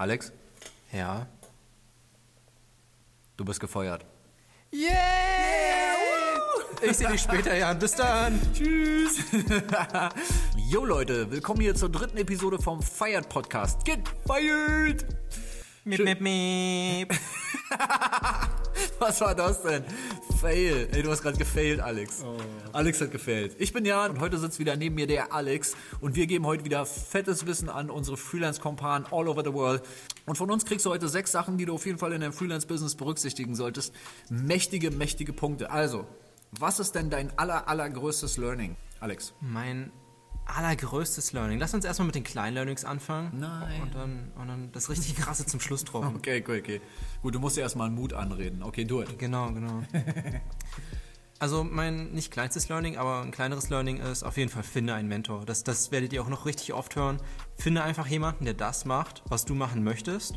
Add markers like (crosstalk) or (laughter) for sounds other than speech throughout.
Alex, Ja. du bist gefeuert. Yeah! Ich sehe dich später, Jan. Bis dann. Tschüss. (laughs) Jo Leute, willkommen hier zur dritten Episode vom Fired Podcast. Get fired! Miep, miep, miep. (laughs) Was war das denn? Fail. Ey, du hast gerade gefailt, Alex. Alex hat gefailt. Ich bin Jan und heute sitzt wieder neben mir der Alex und wir geben heute wieder fettes Wissen an unsere Freelance-Kompanen all over the world. Und von uns kriegst du heute sechs Sachen, die du auf jeden Fall in deinem Freelance-Business berücksichtigen solltest. Mächtige, mächtige Punkte. Also, was ist denn dein aller, allergrößtes Learning, Alex? Mein allergrößtes Learning. Lass uns erstmal mit den kleinen Learnings anfangen. Nein. Und dann, und dann das richtig krasse zum Schluss droppen. (laughs) Okay, okay, okay. Gut, du musst dir erstmal Mut anreden. Okay, do it. Genau, genau. (laughs) Also mein nicht kleinstes Learning, aber ein kleineres Learning ist auf jeden Fall finde einen Mentor. Das, das werdet ihr auch noch richtig oft hören. Finde einfach jemanden, der das macht, was du machen möchtest.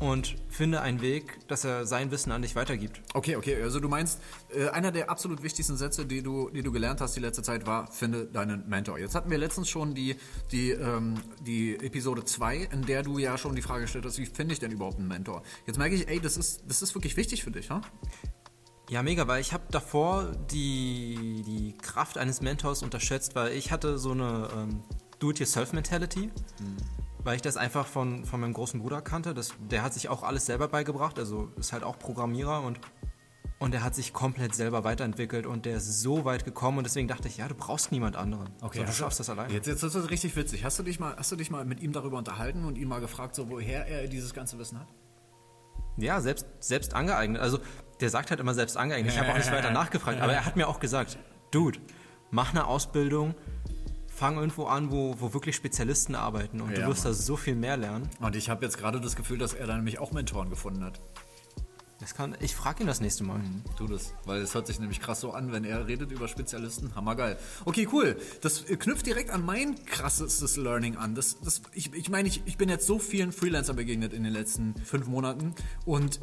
Und finde einen Weg, dass er sein Wissen an dich weitergibt. Okay, okay, also du meinst, äh, einer der absolut wichtigsten Sätze, die du, die du gelernt hast die letzte Zeit, war, finde deinen Mentor. Jetzt hatten wir letztens schon die, die, ähm, die Episode 2, in der du ja schon die Frage gestellt hast, wie finde ich denn überhaupt einen Mentor? Jetzt merke ich, ey, das ist, das ist wirklich wichtig für dich, ha? Ja, mega, weil ich habe davor die, die Kraft eines Mentors unterschätzt, weil ich hatte so eine ähm, Do-it-yourself-Mentality, weil ich das einfach von, von meinem großen Bruder kannte. Das, der hat sich auch alles selber beigebracht, also ist halt auch Programmierer und, und der hat sich komplett selber weiterentwickelt und der ist so weit gekommen und deswegen dachte ich, ja, du brauchst niemand anderen. so, du hast schaffst das alleine. Jetzt, jetzt ist das richtig witzig. Hast du dich mal, hast du dich mal mit ihm darüber unterhalten und ihn mal gefragt, so woher er dieses ganze Wissen hat? Ja, selbst, selbst angeeignet. Also der sagt halt immer selbst angeeignet. Ich habe auch nicht weiter (laughs) nachgefragt, aber er hat mir auch gesagt, Dude, mach eine Ausbildung, fang irgendwo an, wo, wo wirklich Spezialisten arbeiten und Ja, du wirst Mann. da so viel mehr lernen. Und ich habe jetzt gerade das Gefühl, dass er da nämlich auch Mentoren gefunden hat. Das kann, ich frage ihn das nächste Mal. Tu das, weil es hört sich nämlich krass so an, wenn er redet über Spezialisten. Hammergeil. Okay, cool. Das äh, knüpft direkt an mein krassestes Learning an. Das, das, ich ich meine, ich, ich bin jetzt so vielen Freelancer begegnet in den letzten fünf Monaten und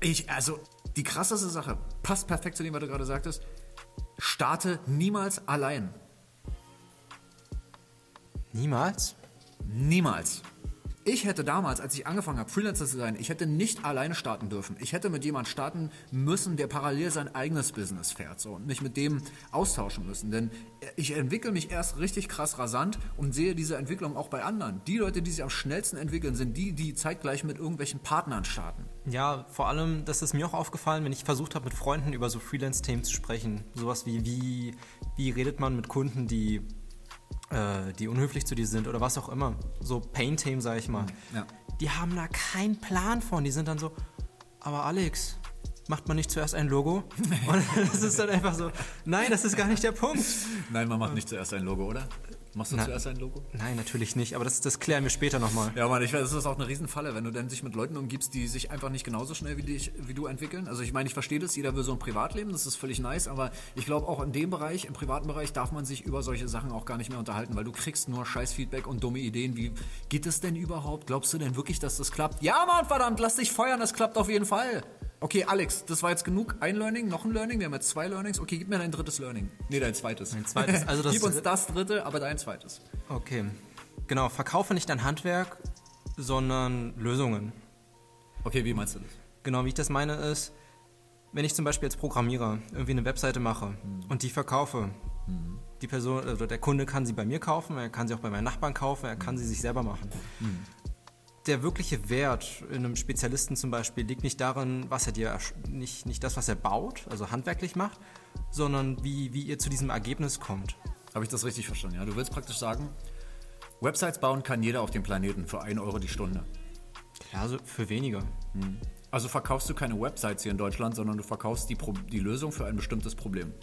ich, also die krasseste Sache, passt perfekt zu dem, was du gerade sagtest, starte niemals allein. Niemals? Niemals. Ich hätte damals, als ich angefangen habe, Freelancer zu sein, ich hätte nicht alleine starten dürfen. Ich hätte mit jemandem starten müssen, der parallel sein eigenes Business fährt so, und mich mit dem austauschen müssen. Denn ich entwickle mich erst richtig krass rasant und sehe diese Entwicklung auch bei anderen. Die Leute, die sich am schnellsten entwickeln, sind die, die zeitgleich mit irgendwelchen Partnern starten. Ja, vor allem, das ist mir auch aufgefallen, wenn ich versucht habe, mit Freunden über so Freelance-Themen zu sprechen. Sowas wie, wie, wie redet man mit Kunden, die, äh, die unhöflich zu dir sind oder was auch immer. So Pain-Themen, sag ich mal. Ja. Die haben da keinen Plan von. Die sind dann so, aber Alex, macht man nicht zuerst ein Logo? (laughs) Und das ist dann einfach so, nein, das ist gar nicht der Punkt. Nein, man macht nicht zuerst ein Logo, oder? Machst du Na- zuerst ein Logo? Nein, natürlich nicht, aber das, das klären wir später nochmal. Ja, Mann, ich weiß, das ist auch eine Riesenfalle, wenn du dann dich mit Leuten umgibst, die sich einfach nicht genauso schnell wie, dich, wie du entwickeln. Also ich meine, ich verstehe das, jeder will so ein Privatleben, das ist völlig nice, aber ich glaube auch in dem Bereich, im privaten Bereich, darf man sich über solche Sachen auch gar nicht mehr unterhalten, weil du kriegst nur scheiß Feedback und dumme Ideen wie, geht es denn überhaupt? Glaubst du denn wirklich, dass das klappt? Ja, Mann, verdammt, lass dich feuern, das klappt auf jeden Fall. Okay, Alex, das war jetzt genug. Ein Learning, noch ein Learning. Wir haben jetzt zwei Learnings. Okay, gib mir dein drittes Learning. Nee, dein zweites. Mein zweites, also das (laughs) gib uns das dritte, aber dein zweites. Okay, genau, verkaufe nicht dein Handwerk, sondern Lösungen. Okay, wie meinst du das? Genau, wie ich das meine ist, wenn ich zum Beispiel als Programmierer irgendwie eine Webseite mache und die verkaufe, die Person, also der Kunde kann sie bei mir kaufen, er kann sie auch bei meinen Nachbarn kaufen, er kann sie sich selber machen. Der wirkliche Wert in einem Spezialisten zum Beispiel liegt nicht darin, was er dir, nicht, nicht das, was er baut, also handwerklich macht, sondern wie, wie ihr zu diesem Ergebnis kommt. Habe ich das richtig verstanden? Ja, du willst praktisch sagen, Websites bauen kann jeder auf dem Planeten für 1 Euro die Stunde. Ja, also für weniger. Also verkaufst du keine Websites hier in Deutschland, sondern du verkaufst die, Pro die Lösung für ein bestimmtes Problem.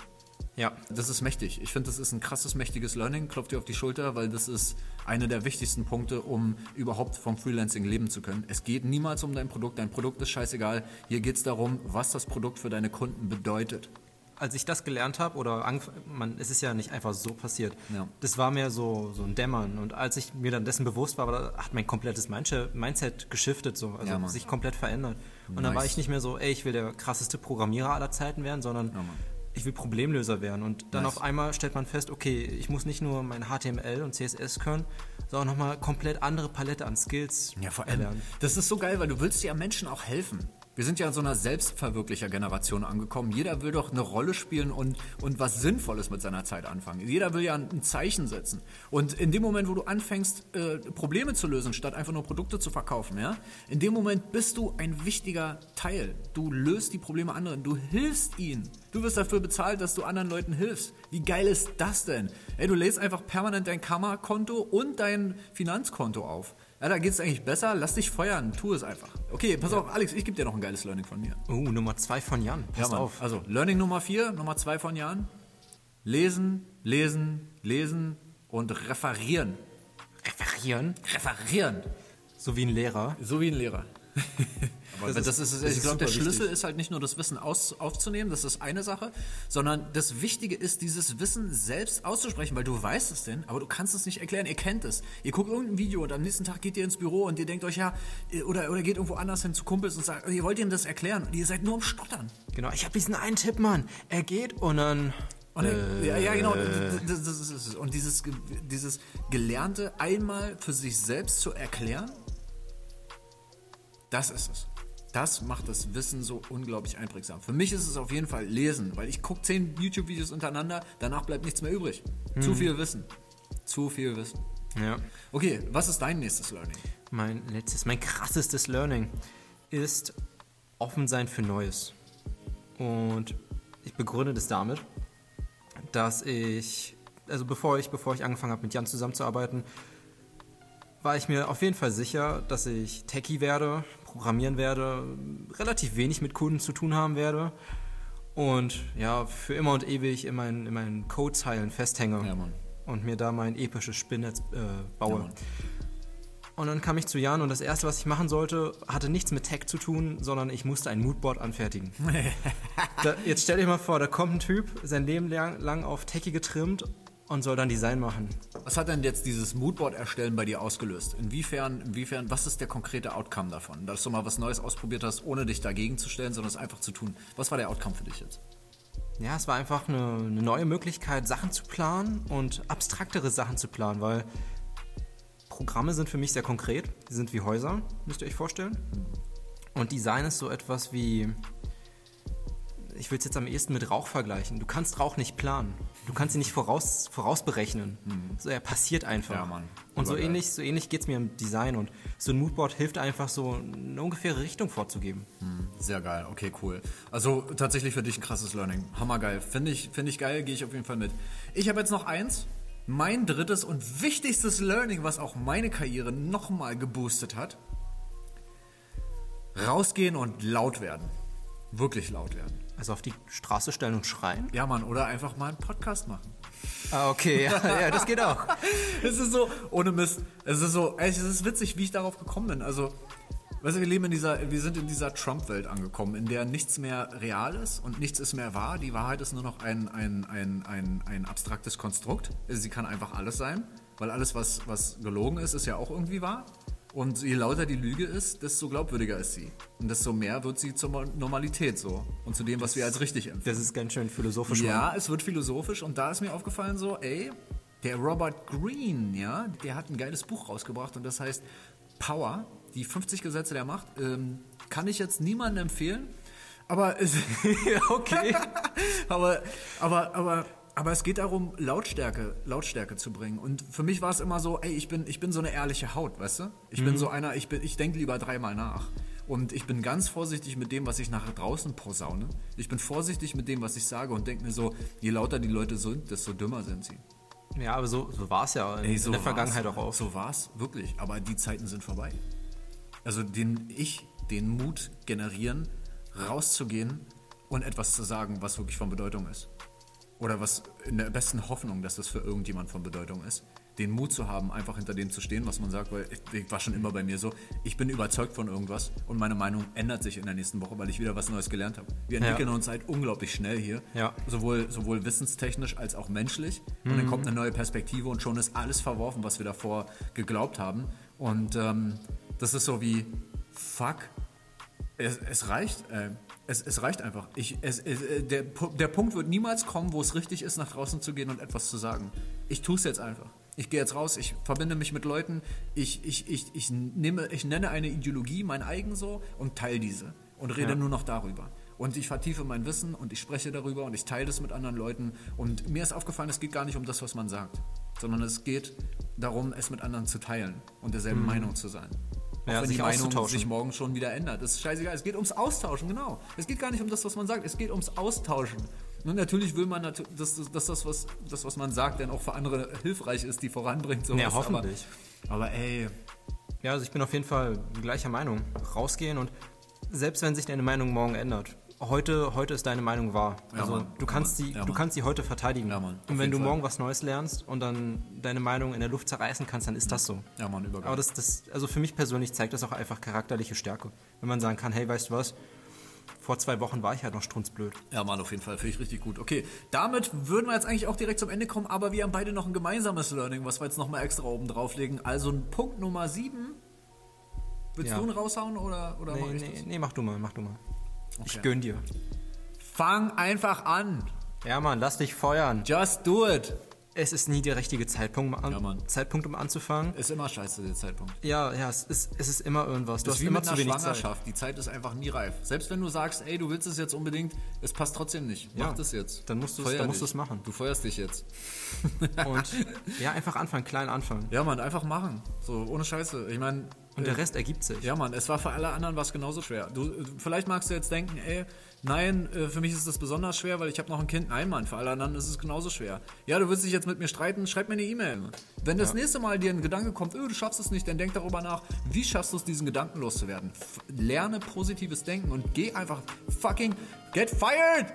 Ja, Das ist mächtig. Ich finde, das ist ein krasses, mächtiges Learning. Klopft dir auf die Schulter, weil das ist einer der wichtigsten Punkte, um überhaupt vom Freelancing leben zu können. Es geht niemals um dein Produkt. Dein Produkt ist scheißegal. Hier geht es darum, was das Produkt für deine Kunden bedeutet. als ich das gelernt habe, oder man, es ist ja nicht einfach so passiert, Ja. das war mir so, so ein Dämmern. Und als ich mir dann dessen bewusst war, hat mein komplettes Mindset, geschiftet, so, also Ja, sich komplett verändert. Und dann Nice. war ich nicht mehr so, ey, ich will der krasseste Programmierer aller Zeiten werden, sondern Ja. Ich will Problemlöser werden. Und dann Nice. auf einmal stellt man fest, okay, ich muss nicht nur mein HTML und CSS können, sondern nochmal komplett andere Palette an Skills Ja, vor allem. erlernen. Das ist so geil, weil du willst ja Menschen auch helfen. Wir sind ja in so einer Selbstverwirklicher-Generation angekommen. Jeder will doch eine Rolle spielen und, und was Sinnvolles mit seiner Zeit anfangen. Jeder will ja ein Zeichen setzen. Und in dem Moment, wo du anfängst, äh, Probleme zu lösen, statt einfach nur Produkte zu verkaufen, ja, in dem Moment bist du ein wichtiger Teil. Du löst die Probleme anderen, du hilfst ihnen. Du wirst dafür bezahlt, dass du anderen Leuten hilfst. Wie geil ist das denn? Ey, du lädst einfach permanent dein Kammerkonto und dein Finanzkonto auf. Ja, da geht's eigentlich besser. Lass dich feuern. Tu es einfach. Okay, pass auf, Alex, ich gebe dir noch ein geiles Learning von mir. Oh, Nummer zwei von Jan. Pass Mann. auf. Also, Learning Nummer vier, Nummer zwei von Jan. Lesen, lesen, lesen und referieren. Referieren. Referieren. So wie ein Lehrer. So wie ein Lehrer. (laughs) Aber das, ist, das ich glaube, der Schlüssel wichtig. ist halt nicht nur das Wissen aus, aufzunehmen, das ist eine Sache, sondern das Wichtige ist, dieses Wissen selbst auszusprechen, weil du weißt es denn, aber du kannst es nicht erklären, ihr kennt es. Ihr guckt irgendein Video und am nächsten Tag geht ihr ins Büro und ihr denkt euch, ja, oder, oder geht irgendwo anders hin zu Kumpels und sagt, ihr wollt ihnen das erklären und ihr seid nur am Stottern. Genau, ich habe diesen einen Tipp, Mann. Er geht und dann. Und, dann- ja, ja, genau. Das, das es. Und dieses, dieses Gelernte einmal für sich selbst zu erklären, das ist es. Das macht das Wissen so unglaublich einprägsam. Für mich ist es auf jeden Fall Lesen, weil ich gucke zehn YouTube-Videos untereinander, danach bleibt nichts mehr übrig. Zu viel Wissen. Zu viel Wissen. Ja. Okay, was ist dein nächstes Learning? Mein letztes, mein krassestes Learning ist offen sein für Neues. Und ich begründe das damit, dass ich, also bevor ich, bevor ich angefangen habe mit Jan zusammenzuarbeiten, war ich mir auf jeden Fall sicher, dass ich Techie werde, programmieren werde, relativ wenig mit Kunden zu tun haben werde und ja, für immer und ewig in meinen, in meinen Codezeilen festhänge Ja, und mir da mein episches Spinnnetz äh, baue. Ja. Und dann kam ich zu Jan und das erste, was ich machen sollte, hatte nichts mit Tech zu tun, sondern ich musste ein Moodboard anfertigen. (laughs) da, jetzt stell dir mal vor, da kommt ein Typ, sein Leben lang, lang auf Techie getrimmt und soll dann Design machen. Was hat denn jetzt dieses Moodboard erstellen bei dir ausgelöst? Inwiefern, inwiefern, was ist der konkrete Outcome davon? Dass du mal was Neues ausprobiert hast, ohne dich dagegen zu stellen, sondern es einfach zu tun. Was war der Outcome für dich jetzt? Ja, es war einfach eine, eine neue Möglichkeit, Sachen zu planen und abstraktere Sachen zu planen, weil Programme sind für mich sehr konkret. Die sind wie Häuser, müsst ihr euch vorstellen. Und Design ist so etwas wie. Ich will es jetzt am ehesten mit Rauch vergleichen. Du kannst Rauch nicht planen. Du kannst ihn nicht voraus, vorausberechnen. So, er passiert einfach. Ja, Mann. Und so ähnlich, so ähnlich geht es mir im Design. Und so ein Moodboard hilft einfach so, eine ungefähre Richtung vorzugeben. Sehr geil, okay, cool. Also tatsächlich für dich ein krasses Learning. Hammergeil. Finde ich, finde ich geil, gehe ich auf jeden Fall mit. Ich habe jetzt noch eins. Mein drittes und wichtigstes Learning, was auch meine Karriere nochmal geboostet hat. Rausgehen und laut werden. Wirklich laut werden. Also auf die Straße stellen und schreien. Ja, Mann, oder einfach mal einen Podcast machen. Ah, okay, ja, (laughs) ja das geht auch. (laughs) Es ist so, ohne Mist. Es ist so, ey, es ist witzig, wie ich darauf gekommen bin. Also, weißt du, wir leben in dieser, wir sind in dieser Trump-Welt angekommen, in der nichts mehr real ist und nichts ist mehr wahr. Die Wahrheit ist nur noch ein, ein, ein, ein, ein abstraktes Konstrukt. Sie kann einfach alles sein, weil alles, was, was gelogen ist, ist ja auch irgendwie wahr. Und je lauter die Lüge ist, desto glaubwürdiger ist sie. Und desto mehr wird sie zur Normalität so. Und zu dem, was wir als richtig empfinden. Das ist ganz schön philosophisch. Ja, es wird philosophisch und da ist mir aufgefallen so, ey, der Robert Greene, ja, der hat ein geiles Buch rausgebracht und das heißt Power, die 50 Gesetze der Macht. Ähm, kann ich jetzt niemandem empfehlen, aber (laughs) okay, (laughs) aber, aber, aber, aber es geht darum, Lautstärke, Lautstärke zu bringen. Und für mich war es immer so, ey, ich bin, ich bin so eine ehrliche Haut, weißt du? Ich bin so einer, ich bin, ich denke lieber dreimal nach. Und ich bin ganz vorsichtig mit dem, was ich nach draußen posaune. Ich bin vorsichtig mit dem, was ich sage und denke mir so, je lauter die Leute sind, desto dümmer sind sie. Ja, aber so, so war es ja in, Ey, so in der. Vergangenheit auch oft. So war es, wirklich. Aber die Zeiten sind vorbei. Also den ich den Mut generieren, rauszugehen und etwas zu sagen, was wirklich von Bedeutung ist. Oder was in der besten Hoffnung, dass das für irgendjemand von Bedeutung ist. Den Mut zu haben, einfach hinter dem zu stehen, was man sagt, weil ich, war schon immer bei mir so, ich bin überzeugt von irgendwas und meine Meinung ändert sich in der nächsten Woche, weil ich wieder was Neues gelernt habe. Wir entwickeln uns halt unglaublich schnell hier, Ja. sowohl, sowohl wissenstechnisch als auch menschlich. Und dann kommt eine neue Perspektive und schon ist alles verworfen, was wir davor geglaubt haben. Und ähm, das ist so wie, fuck, Es, es reicht. Äh, es, es reicht einfach. Ich, es, äh, der, der Punkt wird niemals kommen, wo es richtig ist, nach draußen zu gehen und etwas zu sagen. Ich tue es jetzt einfach. Ich gehe jetzt raus, ich verbinde mich mit Leuten, ich, ich, ich, ich, nehme, ich nenne eine Ideologie, mein eigen so, und teile diese. Und rede Ja. nur noch darüber. Und ich vertiefe mein Wissen und ich spreche darüber und ich teile das mit anderen Leuten. Und mir ist aufgefallen, es geht gar nicht um das, was man sagt, sondern es geht darum, es mit anderen zu teilen und derselben Meinung zu sein. Auch. Ja, wenn sich die Meinung sich morgen schon wieder ändert. Das ist scheißegal. Es geht ums Austauschen, genau. Es geht gar nicht um das, was man sagt. Es geht ums Austauschen. Und natürlich will man, dass, dass, dass das, was, das, was man sagt, dann auch für andere hilfreich ist, die voranbringt. Sowas. Ja, hoffentlich. Aber, aber ey, Ja, also ich bin auf jeden Fall gleicher Meinung. Rausgehen und selbst wenn sich deine Meinung morgen ändert, heute, heute ist deine Meinung wahr. Ja, also Mann. du kannst Ja, Mann. Ja, du kannst sie heute verteidigen. Ja, Mann. Und wenn du Fall. morgen was Neues lernst und dann deine Meinung in der Luft zerreißen kannst, dann ist das so. ja, Mann, übergeil. Aber das, das, also für mich persönlich zeigt das auch einfach charakterliche Stärke. Wenn man sagen kann, hey, weißt du was? Vor zwei Wochen war ich halt noch strunzblöd. Ja, Mann, auf jeden Fall. Finde ich richtig gut. Okay, damit würden wir jetzt eigentlich auch direkt zum Ende kommen, aber wir haben beide noch ein gemeinsames Learning, was wir jetzt nochmal extra oben drauflegen. Also Punkt Nummer 7. Willst Ja. du ihn raushauen oder, oder mach Nee, ich nee, das? nee, mach du mal, mach du mal. Ich Okay. gönn dir. Fang einfach an. Ja, Mann, lass dich feuern. Just do it. Es ist nie der richtige Zeitpunkt, um an, Ja, Mann. Zeitpunkt um anzufangen. Ist immer scheiße, der Zeitpunkt. Ja, ja, es ist, es ist immer irgendwas. Du Das hast immer mit zu wenig Zeit. Schwangerschaft. Die Zeit ist einfach nie reif. Selbst wenn du sagst, ey, du willst es jetzt unbedingt, es passt trotzdem nicht. Mach Ja. das jetzt. Dann musst dich. du's machen. Du feuerst dich jetzt. Und ja, einfach anfangen, klein anfangen. Ja, Mann, einfach machen. So, ohne Scheiße. Ich meine, Und der Rest ergibt sich. Ja, Mann, es war für alle anderen was genauso schwer. Du, vielleicht magst du jetzt denken, ey, nein, äh, für mich ist das besonders schwer, weil ich habe noch ein Kind. Nein, Mann, für alle anderen ist es genauso schwer. Ja, du willst dich jetzt mit mir streiten, schreib mir eine E-Mail. Wenn das nächste Mal dir ein Gedanke kommt, öh, du schaffst es nicht, dann denk darüber nach, wie schaffst du es, diesen Gedanken loszuwerden. F lerne positives Denken und geh einfach fucking get fired!